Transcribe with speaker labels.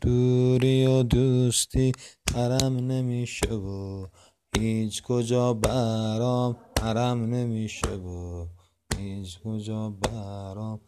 Speaker 1: دوری و دوستی حرم نمیشه و هیچ کجا برام حرم نمیشه و هیچ کجا برام